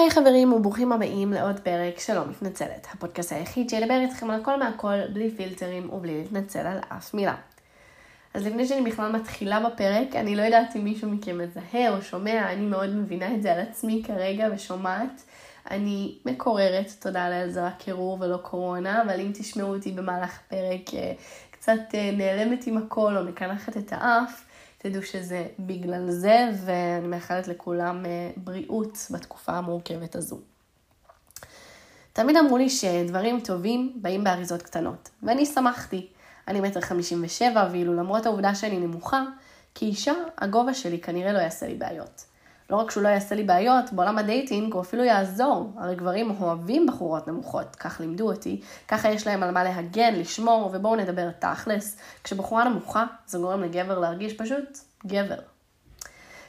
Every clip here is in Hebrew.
היי חברים וברוכים הבאים לעוד פרק של לא מתנצלת, הפודקאסט היחיד שידבר איתכם על הכל מהכל בלי פילטרים ובלי להתנצל על אף מילה. אז לפני שאני בכלל מתחילה בפרק, אני לא יודעת אם מישהו מכם מזהה או שומע, אני מאוד מבינה את זה על עצמי כרגע ושומעת. אני מקוררת, תודה לאל זה רק קירור ולא קורונה, אבל אם תשמעו אותי במהלך הפרק אה, קצת אה, נעלמת עם הכל או מקנחת את האף, תדעו שזה בגלל זה, ואני מאחלת לכולם אה, בריאות בתקופה המורכבת הזו. תמיד אמרו לי שדברים טובים באים באריזות קטנות, ואני שמחתי. אני מטר חמישים ושבע, ואילו למרות העובדה שאני נמוכה, כאישה, הגובה שלי כנראה לא יעשה לי בעיות. לא רק שהוא לא יעשה לי בעיות, בעולם ה dating הוא אפילו יעזור. הרי גברים אוהבים בחורות נמוכות, כך לימדו אותי, ככה יש להם על מה להגן, לשמור, ובואו נדבר תכלס. כשבחורה נמוכה, זה גורם לגבר להרגיש פשוט גבר.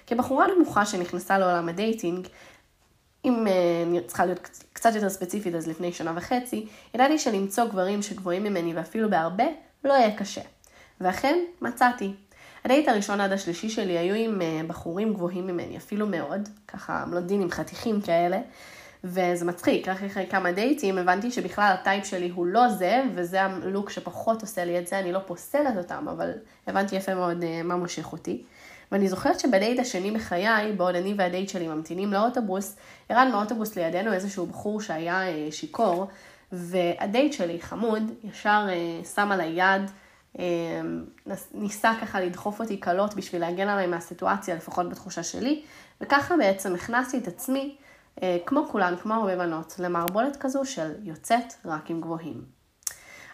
כבחורה נמוכה שנכנסה לעולם ה dating, אם אה, אני צריכה להיות קצת יותר ספציפית, אז לפני שנה וחצי, ידעתי שלמצוא גברים שגבוהים ממני ואפילו בהרבה, לא יהיה קשה. ואכן, מצאתי. הדייט הראשון עד השלישי שלי היו עם אה, בחורים גבוהים ממני, אפילו מאוד, ככה בלונדינים חתיכים כאלה, וזה מצחיק, רק אחרי כמה דייטים הבנתי שבכלל הטייפ שלי הוא לא זה, וזה הלוק שפחות עושה לי את זה, אני לא פוסלת אותם, אבל הבנתי יפה מאוד אה, מה מושך אותי. ואני זוכרת שבדייט השני בחיי, בעוד אני והדייט שלי ממתינים לאוטובוס, ירד מאוטובוס לידינו איזשהו בחור שהיה אה, שיכור, והדייט שלי, חמוד, ישר שם עליי יד, אמ, ניסה ככה לדחוף אותי קלות בשביל להגן עליי מהסיטואציה, לפחות בתחושה שלי, וככה בעצם הכנסתי את עצמי, אה, כמו כולן, כמו הרבה בנות, למערבולת כזו של יוצאת רק עם גבוהים.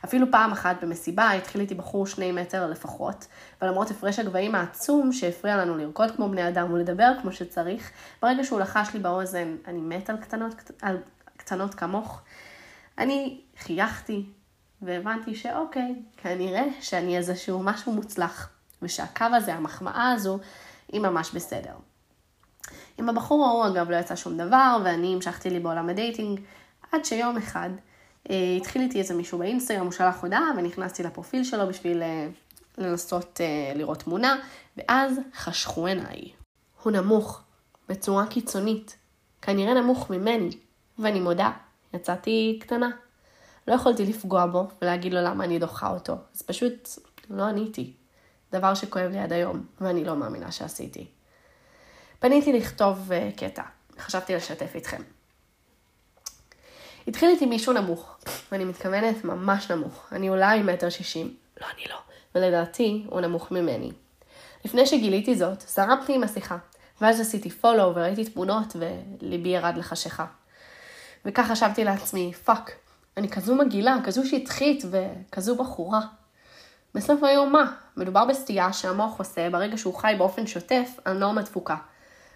אפילו פעם אחת במסיבה התחיל איתי בחור שני מטר לפחות, ולמרות הפרש הגבהים העצום שהפריע לנו לרקוד כמו בני אדם ולדבר כמו שצריך, ברגע שהוא לחש לי באוזן, אני מת על קטנות, על קטנות כמוך, אני חייכתי, והבנתי שאוקיי, כנראה שאני איזשהו משהו מוצלח, ושהקו הזה, המחמאה הזו, היא ממש בסדר. עם הבחור ההוא אגב לא יצא שום דבר, ואני המשכתי לי בעולם ה dating, עד שיום אחד אה, התחיל איתי איזה מישהו באינסטגרם, הוא שלח הודעה, ונכנסתי לפרופיל שלו בשביל אה, לנסות אה, לראות תמונה, ואז חשכו עיניי. הוא נמוך, בצורה קיצונית, כנראה נמוך ממני, ואני מודה, יצאתי קטנה. לא יכולתי לפגוע בו ולהגיד לו למה אני דוחה אותו, אז פשוט לא עניתי. דבר שכואב לי עד היום, ואני לא מאמינה שעשיתי. פניתי לכתוב uh, קטע, חשבתי לשתף איתכם. התחיל איתי מישהו נמוך, ואני מתכוונת ממש נמוך. אני אולי מטר שישים, לא, אני לא, ולדעתי הוא נמוך ממני. לפני שגיליתי זאת, זרמתי עם השיחה, ואז עשיתי follow וראיתי תמונות וליבי ירד לחשיכה. וכך חשבתי לעצמי, fuck, אני כזו מגעילה, כזו שטחית וכזו בחורה. בסוף היום מה? מדובר בסטייה שהמוח עושה ברגע שהוא חי באופן שוטף על נורמה דפוקה.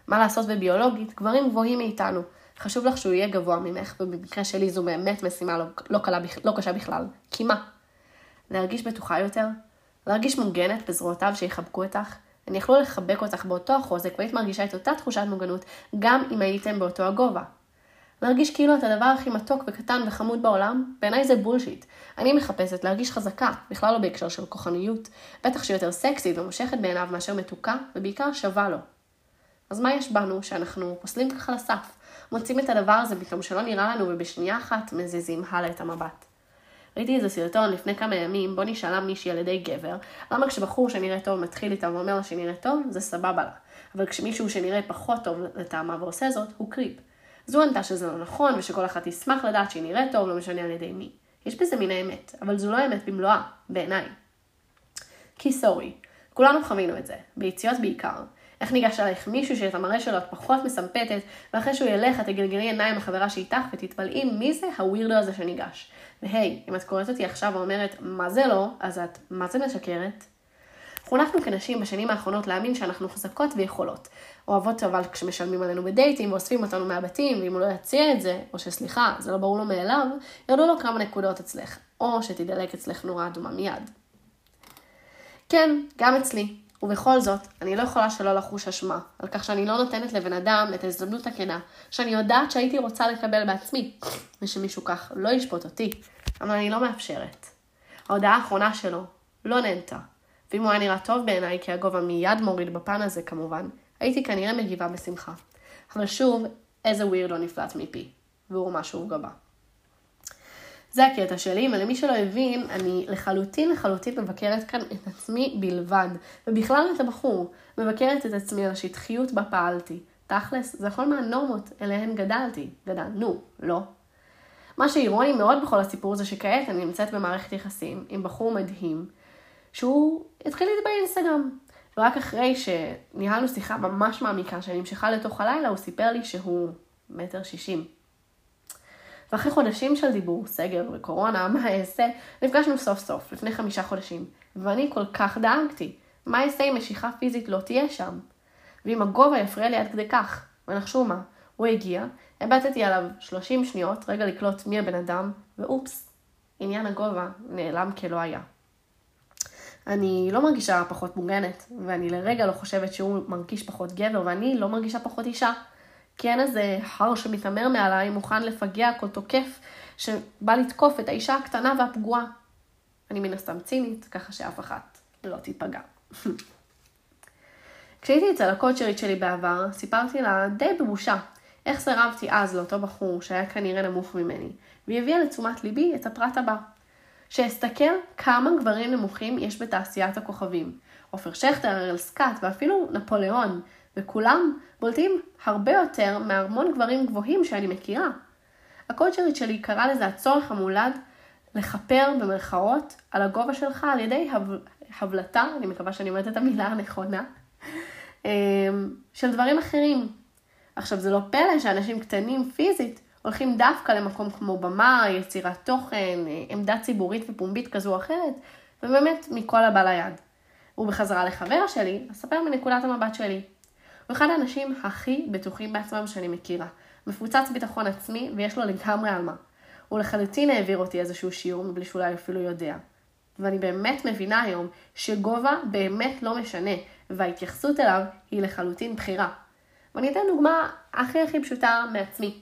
מה לעשות שביולוגית גברים גבוהים מאיתנו. חשוב לך שהוא יהיה גבוה ממך, ובמקרה שלי זו באמת משימה לא, לא, קלה, לא קשה בכלל. כי מה? להרגיש בטוחה יותר? להרגיש מוגנת בזרועותיו שיחבקו אותך? הם יכלו לחבק אותך באותו החוזק והיית מרגישה את אותה תחושת מוגנות גם אם הייתם באותו הגובה. להרגיש כאילו את הדבר הכי מתוק וקטן וחמוד בעולם, בעיניי זה בולשיט. אני מחפשת להרגיש חזקה, בכלל לא בהקשר של כוחניות, בטח שיותר סקסית ומושכת בעיניו מאשר מתוקה, ובעיקר שווה לו. אז מה יש בנו שאנחנו פוסלים ככה לסף, מוצאים את הדבר הזה פתאום שלא נראה לנו ובשנייה אחת מזיזים הלאה את המבט. ראיתי איזה סרטון לפני כמה ימים בו נשאלה מישהי על ידי גבר, למה כשבחור שנראה טוב מתחיל איתה ואומר לה שנראה טוב, זה סבבה לה. אבל כשמישהו שנראה פחות טוב לטעמה ועושה זאת, הוא קריפ. זו ענתה שזה לא נכון, ושכל אחת תשמח לדעת שהיא נראית טוב, לא משנה על ידי מי. יש בזה מן האמת, אבל זו לא אמת במלואה, בעיניי. כי סורי, כולנו חווינו את זה, ביציאות בעיקר. איך ניגש עלייך מישהו שאת המראה שלו את פחות מסמפתת, ואחרי שהוא ילך את תגלגלי עיניים לחברה שאיתך ותתפלאי מי זה הווירדו הזה שניגש. והי, אם את קוראת אותי עכשיו ואומרת מה זה לא, אז את מה זה משקרת? חונכנו כנשים בשנים האחרונות להאמין שאנחנו חזקות ויכולות. אוהבות אבל כשמשלמים עלינו בדייטים ואוספים אותנו מהבתים, ואם הוא לא יציע את זה, או שסליחה, זה לא ברור לו מאליו, ירדו לו כמה נקודות אצלך, או שתדלק אצלך נורה אדומה מיד. כן, גם אצלי. ובכל זאת, אני לא יכולה שלא לחוש אשמה, על כך שאני לא נותנת לבן אדם את ההזדמנות הכנה, שאני יודעת שהייתי רוצה לקבל בעצמי, ושמישהו כך לא ישפוט אותי, אבל אני לא מאפשרת. ההודעה האחרונה שלו לא נהנתה, ואם הוא היה נראה טוב בעיניי, כי הגובה מיד מוריד בפן הזה כמובן, הייתי כנראה מגיבה בשמחה. אבל שוב, איזה ווירדו נפלט מפי, והוא משהו גבה. זה הקטע שלי, ולמי שלא הבין, אני לחלוטין לחלוטין מבקרת כאן את עצמי בלבד, ובכלל את הבחור, מבקרת את עצמי על השטחיות בה פעלתי. תכלס, זה הכל מהנורמות אליהן גדלתי. גדלנו, לא. מה שאירוני מאוד בכל הסיפור זה שכעת אני נמצאת במערכת יחסים עם בחור מדהים, שהוא התחיל איתי באינסטגרם. ורק אחרי שניהלנו שיחה ממש מעמיקה שנמשכה לתוך הלילה, הוא סיפר לי שהוא מטר שישים. ואחרי חודשים של דיבור, סגר וקורונה, מה אעשה, נפגשנו סוף סוף, לפני חמישה חודשים. ואני כל כך דאגתי. מה אעשה אם משיכה פיזית לא תהיה שם? ואם הגובה יפריע לי עד כדי כך? ונחשו מה, הוא הגיע, הבטתי עליו 30 שניות, רגע לקלוט מי הבן אדם, ואופס, עניין הגובה נעלם כלא היה. אני לא מרגישה פחות מוגנת, ואני לרגע לא חושבת שהוא מרגיש פחות גבר, ואני לא מרגישה פחות אישה. כי אין איזה הר שמתעמר מעליי, מוכן לפגע כל תוקף שבא לתקוף את האישה הקטנה והפגועה. אני מן הסתם צינית, ככה שאף אחת לא תיפגע. כשהייתי אצל הקוצ'רית שלי בעבר, סיפרתי לה די בבושה איך סירבתי אז לאותו בחור שהיה כנראה נמוך ממני, והיא הביאה לתשומת ליבי את הפרט הבא. שאסתכל כמה גברים נמוכים יש בתעשיית הכוכבים. עופר שכטר, אראל סקאט ואפילו נפוליאון, וכולם בולטים הרבה יותר מהמון גברים גבוהים שאני מכירה. הקוצ'רית שלי קרא לזה הצורך המולד לכפר במרכאות על הגובה שלך על ידי הבלטה, אני מקווה שאני אומרת את המילה הנכונה, אמ, של דברים אחרים. עכשיו, זה לא פלא שאנשים קטנים פיזית הולכים דווקא למקום כמו במה, יצירת תוכן, עמדה ציבורית ופומבית כזו או אחרת, ובאמת מכל הבא ליד. ובחזרה לחבר שלי, אספר מנקודת המבט שלי. הוא אחד האנשים הכי בטוחים בעצמם שאני מכירה. מפוצץ ביטחון עצמי ויש לו לגמרי על מה. הוא לחלוטין העביר אותי איזשהו שיעור מבלי שאולי אפילו יודע. ואני באמת מבינה היום שגובה באמת לא משנה, וההתייחסות אליו היא לחלוטין בחירה. ואני אתן דוגמה הכי הכי פשוטה מעצמי.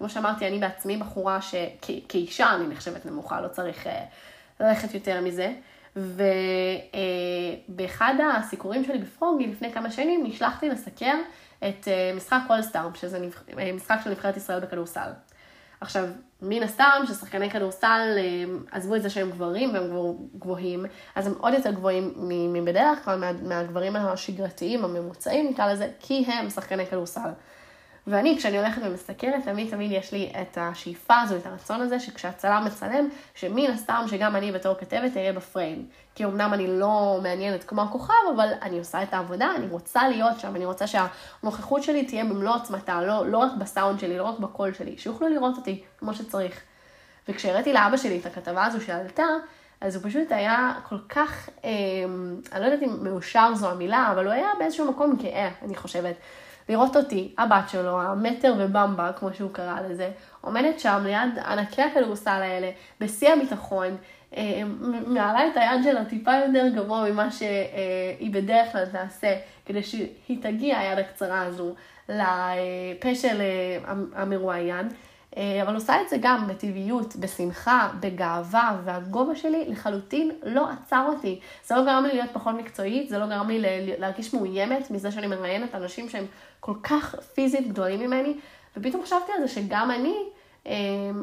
כמו שאמרתי, אני בעצמי בחורה שכאישה אני נחשבת נמוכה, לא צריך uh, ללכת יותר מזה. ובאחד uh, הסיקורים שלי בפרוגי לפני כמה שנים נשלחתי לסקר את uh, משחק אולסטאר, שזה. משחק של נבחרת ישראל בכדורסל. עכשיו, מן הסתם ששחקני כדורסל עזבו את זה שהם גברים והם גבוהים, אז הם עוד יותר גבוהים מבדרך כלל מה, מהגברים השגרתיים, הממוצעים נקרא לזה, כי הם שחקני כדורסל. ואני, כשאני הולכת ומסתכלת, תמיד תמיד יש לי את השאיפה הזו, את הרצון הזה, שכשהצלם מצלם, שמן הסתם שגם אני בתור כתבת אהיה בפריים. כי אמנם אני לא מעניינת כמו הכוכב, אבל אני עושה את העבודה, אני רוצה להיות שם, אני רוצה שהנוכחות שלי תהיה במלוא עוצמתה, לא, לא רק בסאונד שלי, לא רק בקול שלי, שיוכלו לראות אותי כמו שצריך. וכשהראיתי לאבא שלי את הכתבה הזו שעלתה, אז הוא פשוט היה כל כך, אה, אני לא יודעת אם מאושר זו המילה, אבל הוא היה באיזשהו מקום גאה, אני חושבת. לראות אותי, הבת שלו, המטר ובמבה, כמו שהוא קרא לזה, עומדת שם ליד ענקי הכדורסל האלה, בשיא הביטחון, אה, מעלה את היד שלה טיפה יותר גבוה ממה שהיא בדרך כלל תעשה, כדי שהיא תגיע, היד הקצרה הזו, לפה של אה, המרואיין. אה, אבל עושה את זה גם בטבעיות, בשמחה, בגאווה, והגובה שלי לחלוטין לא עצר אותי. זה לא גרם לי להיות פחות מקצועית, זה לא גרם לי להרגיש מאוימת מזה שאני מראיינת אנשים שהם כל כך פיזית גדולים ממני, ופתאום חשבתי על זה שגם אני,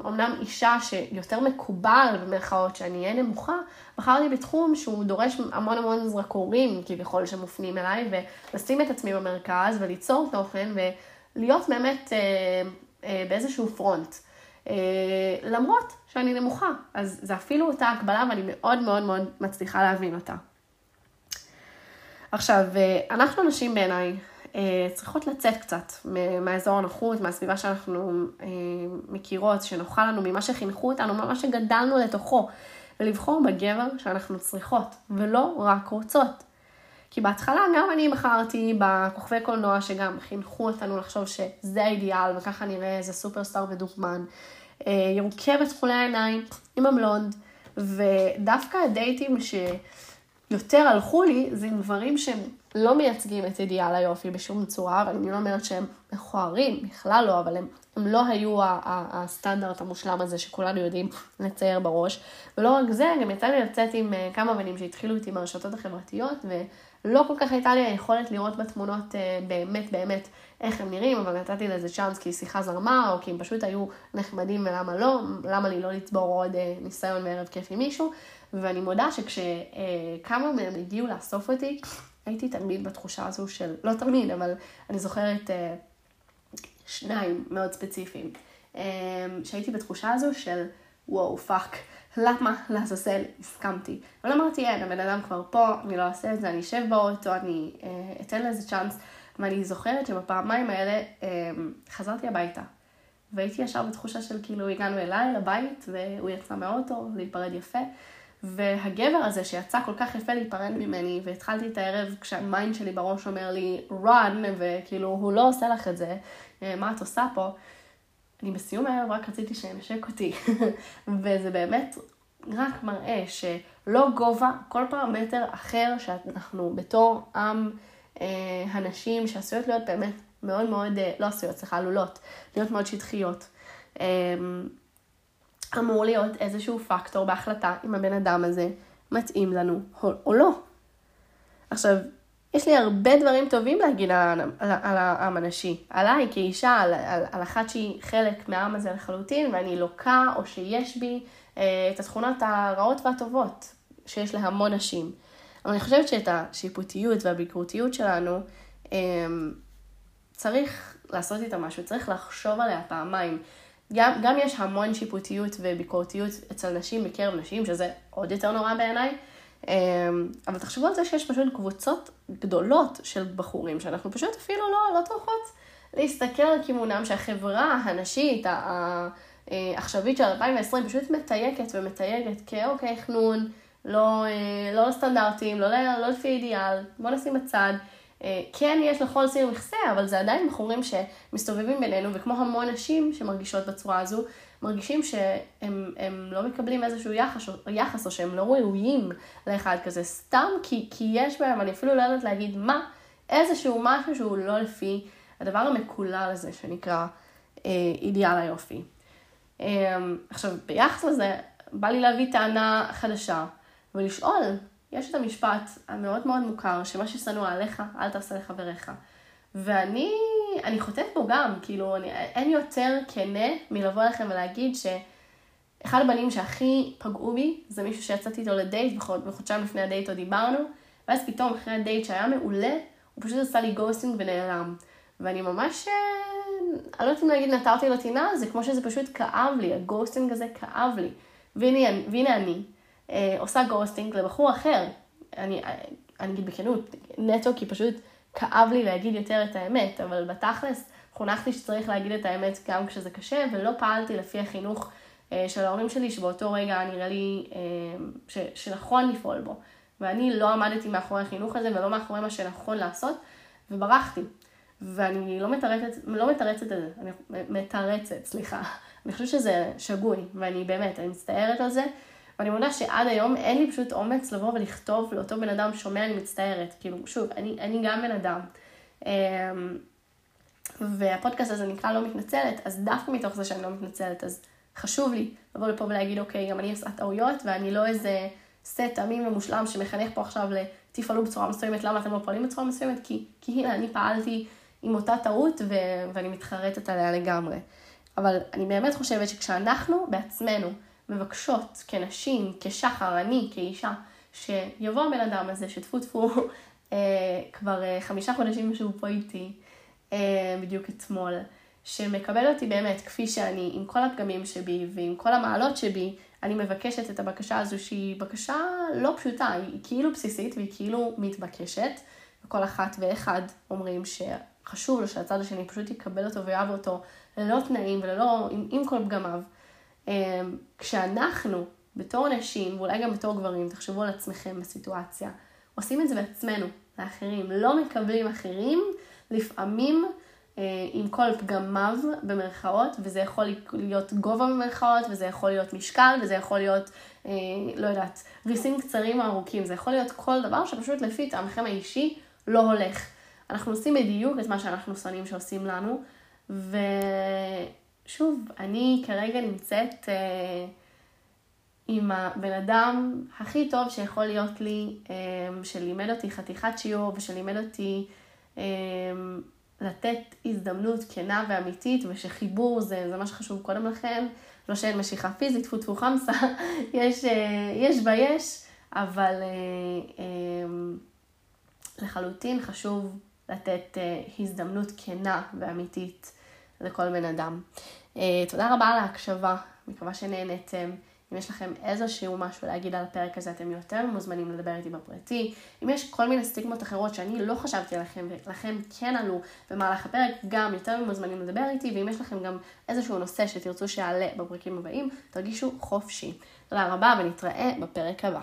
אומנם אה, אישה שיותר מקובל במרכאות שאני אהיה נמוכה, בחרתי בתחום שהוא דורש המון המון זרקורים כביכול שמופנים אליי, ולשים את עצמי במרכז וליצור תוכן ולהיות באמת אה, באיזשהו פרונט. למרות שאני נמוכה, אז זה אפילו אותה הקבלה ואני מאוד מאוד מאוד מצליחה להבין אותה. עכשיו, אנחנו נשים בעיניי אה, צריכות לצאת קצת מהאזור הנוחות, מהסביבה שאנחנו אה, מכירות, שנוחה לנו, ממה שחינכו אותנו, ממה שגדלנו לתוכו, ולבחור בגבר שאנחנו צריכות, ולא רק רוצות. כי בהתחלה גם אני בחרתי בכוכבי קולנוע שגם חינכו אותנו לחשוב שזה האידיאל, וככה נראה איזה סופרסטאר ודוגמן. אה, ירוקה בתכולי העיניים, עם הבלונד, ודווקא הדייטים שיותר הלכו לי, זה עם גברים שהם לא מייצגים את אידיאל היופי בשום צורה, ואני לא אומרת שהם מכוערים, בכלל לא, אבל הם, הם לא היו הסטנדרט המושלם הזה שכולנו יודעים לצייר בראש. ולא רק זה, גם יצא לי לצאת עם אה, כמה בנים שהתחילו איתי ברשתות החברתיות, ולא כל כך הייתה לי היכולת לראות בתמונות אה, באמת באמת איך הם נראים, אבל נתתי לזה צ'אנס כי שיחה זרמה, או כי הם פשוט היו נחמדים ולמה לא, למה לי לא לצבור עוד אה, ניסיון מערב כיף עם מישהו. ואני מודה שכשכמה מהם הגיעו לאסוף אותי, הייתי תמיד בתחושה הזו של, לא תמיד, אבל אני זוכרת אה, שניים מאוד ספציפיים, אה, שהייתי בתחושה הזו של וואו, fuck, למה לעזאזל הסכמתי. אבל אמרתי, אין, הבן אדם כבר פה, אני לא אעשה את זה, אני אשב באוטו, אני אה, אתן לזה צ'אנס. ואני זוכרת שבפעמיים האלה אה, חזרתי הביתה. והייתי ישר בתחושה של כאילו הגענו אליי לבית, והוא יצא מהאוטו, להיפרד יפה. והגבר הזה שיצא כל כך יפה להיפרד ממני, והתחלתי את הערב כשה mind שלי בראש אומר לי run, וכאילו הוא לא עושה לך את זה, אה, מה את עושה פה? אני בסיום הערב רק רציתי שינשק אותי. וזה באמת רק מראה שלא גובה כל פרמטר אחר שאנחנו בתור עם אה, הנשים שעשויות להיות באמת מאוד מאוד, אה, לא עשויות, סליחה, עלולות, להיות מאוד שטחיות. אה, אמור להיות איזשהו פקטור בהחלטה אם הבן אדם הזה מתאים לנו או לא. עכשיו, יש לי הרבה דברים טובים להגיד על, על, על העם הנשי. עליי כאישה, על, על, על אחת שהיא חלק מהעם הזה לחלוטין, ואני לוקה או שיש בי אה, את התכונות הרעות והטובות שיש להמון נשים. אבל אני חושבת שאת השיפוטיות והביקורתיות שלנו, אה, צריך לעשות איתה משהו, צריך לחשוב עליה פעמיים. גם, גם יש המון שיפוטיות וביקורתיות אצל נשים בקרב נשים, שזה עוד יותר נורא בעיניי. אמ, אבל תחשבו על זה שיש פשוט קבוצות גדולות של בחורים, שאנחנו פשוט אפילו לא, לא טורחות להסתכל על כיוונם, שהחברה הנשית, העכשווית של 2020 פשוט מתייקת ומתייגת כאוקיי, חנון, לא, אה, לא סטנדרטים, לא, לא לפי אידיאל, בוא נשים בצד. אה, כן יש לכל סיר מכסה, אבל זה עדיין בחורים שמסתובבים בינינו, וכמו המון נשים שמרגישות בצורה הזו, מרגישים שהם לא מקבלים איזשהו יחס, יחס או שהם לא ראויים לאחד כזה, סתם כי, כי יש בהם, אני אפילו לא יודעת להגיד מה, איזשהו משהו שהוא לא לפי הדבר המקולל הזה שנקרא אה, אידיאל היופי. אה, עכשיו, ביחס לזה, בא לי להביא טענה חדשה ולשאול, יש את המשפט המאוד מאוד מוכר, שמה ששנוא עליך, אל תעשה לחבריך. ואני, אני חוטאת בו גם, כאילו, אני, אין יותר כנה מלבוא אליכם ולהגיד שאחד הבנים שהכי פגעו בי, זה מישהו שיצאתי איתו לדייט, וחודשיים לפני הדייט עוד דיברנו, ואז פתאום אחרי הדייט שהיה מעולה, הוא פשוט עשה לי ghosting ונעלם. ואני ממש, אה, אני לא יודעת אם להגיד נטרתי לו טינה, זה כמו שזה פשוט כאב לי, ה ghosting הזה כאב לי. והנה, והנה אני, אה, עושה ghosting לבחור אחר. אני, אני אגיד בכנות, נטו כי פשוט כאב לי להגיד יותר את האמת, אבל בתכלס חונכתי שצריך להגיד את האמת גם כשזה קשה, ולא פעלתי לפי החינוך אה, של ההורים שלי, שבאותו רגע נראה לי אה, ש, שנכון לפעול בו. ואני לא עמדתי מאחורי החינוך הזה ולא מאחורי מה שנכון לעשות, וברחתי. ואני לא מתרצת, לא מתרצת את זה, אני מתרצת, סליחה. אני חושבת שזה שגוי, ואני באמת, אני מצטערת על זה, ואני מודה שעד היום אין לי פשוט אומץ לבוא ולכתוב לאותו בן אדם שומע, אני מצטערת. כאילו, שוב, אני, אני גם בן אדם. אמ, והפודקאסט הזה נקרא לא מתנצלת, אז דווקא מתוך זה שאני לא מתנצלת, אז חשוב לי לבוא לפה ולהגיד, אוקיי, גם אני עושה טעויות, ואני לא איזה סט תמים ומושלם שמחנך פה עכשיו לתפעלו בצורה מסוימת, למה אתם לא פועלים בצורה מסוימת? כי, כי הנה, אני פעלתי עם אותה טעות ו- ואני מתחרטת עליה לגמרי. אבל אני באמת חושבת שכשאנחנו בעצמנו מבקשות כנשים, כשחר, אני כאישה, שיבוא הבן אדם הזה, שטפו טפו, אה, כבר אה, חמישה חודשים שהוא פה איתי, אה, בדיוק אתמול, שמקבל אותי באמת כפי שאני, עם כל הפגמים שבי ועם כל המעלות שבי, אני מבקשת את הבקשה הזו שהיא בקשה לא פשוטה, היא כאילו בסיסית והיא כאילו מתבקשת, וכל אחת ואחד אומרים שחשוב לו שהצד השני פשוט יקבל אותו ויאהב אותו ללא תנאים וללא, עם, עם כל פגמיו. אמ, כשאנחנו, בתור נשים, ואולי גם בתור גברים, תחשבו על עצמכם בסיטואציה, עושים את זה בעצמנו, לאחרים, לא מקבלים אחרים, לפעמים אה, עם כל פגמיו במרכאות, וזה יכול להיות גובה במרכאות, וזה יכול להיות משקל, וזה יכול להיות, אה, לא יודעת, ריסים קצרים או ארוכים, זה יכול להיות כל דבר שפשוט לפי טעמכם האישי לא הולך. אנחנו עושים בדיוק את מה שאנחנו שונאים שעושים לנו, ו... שוב, אני כרגע נמצאת אה, עם הבן אדם הכי טוב שיכול להיות לי, אה, שלימד אותי חתיכת שיעור ושלימד אותי אה, לתת הזדמנות כנה ואמיתית, ושחיבור זה, זה מה שחשוב קודם לכן, לא שאין משיכה פיזית, טפו טפו חמסה, יש, אה, יש ויש, אבל אה, אה, לחלוטין חשוב לתת הזדמנות כנה ואמיתית לכל בן אדם. תודה רבה על ההקשבה, מקווה שנהנתם. אם יש לכם איזשהו משהו להגיד על הפרק הזה, אתם יותר מוזמנים לדבר איתי בפרטי. אם יש כל מיני סטיגמות אחרות שאני לא חשבתי עליכם ולכם כן עלו במהלך הפרק, גם יותר מוזמנים לדבר איתי, ואם יש לכם גם איזשהו נושא שתרצו שיעלה בפרקים הבאים, תרגישו חופשי. תודה רבה ונתראה בפרק הבא.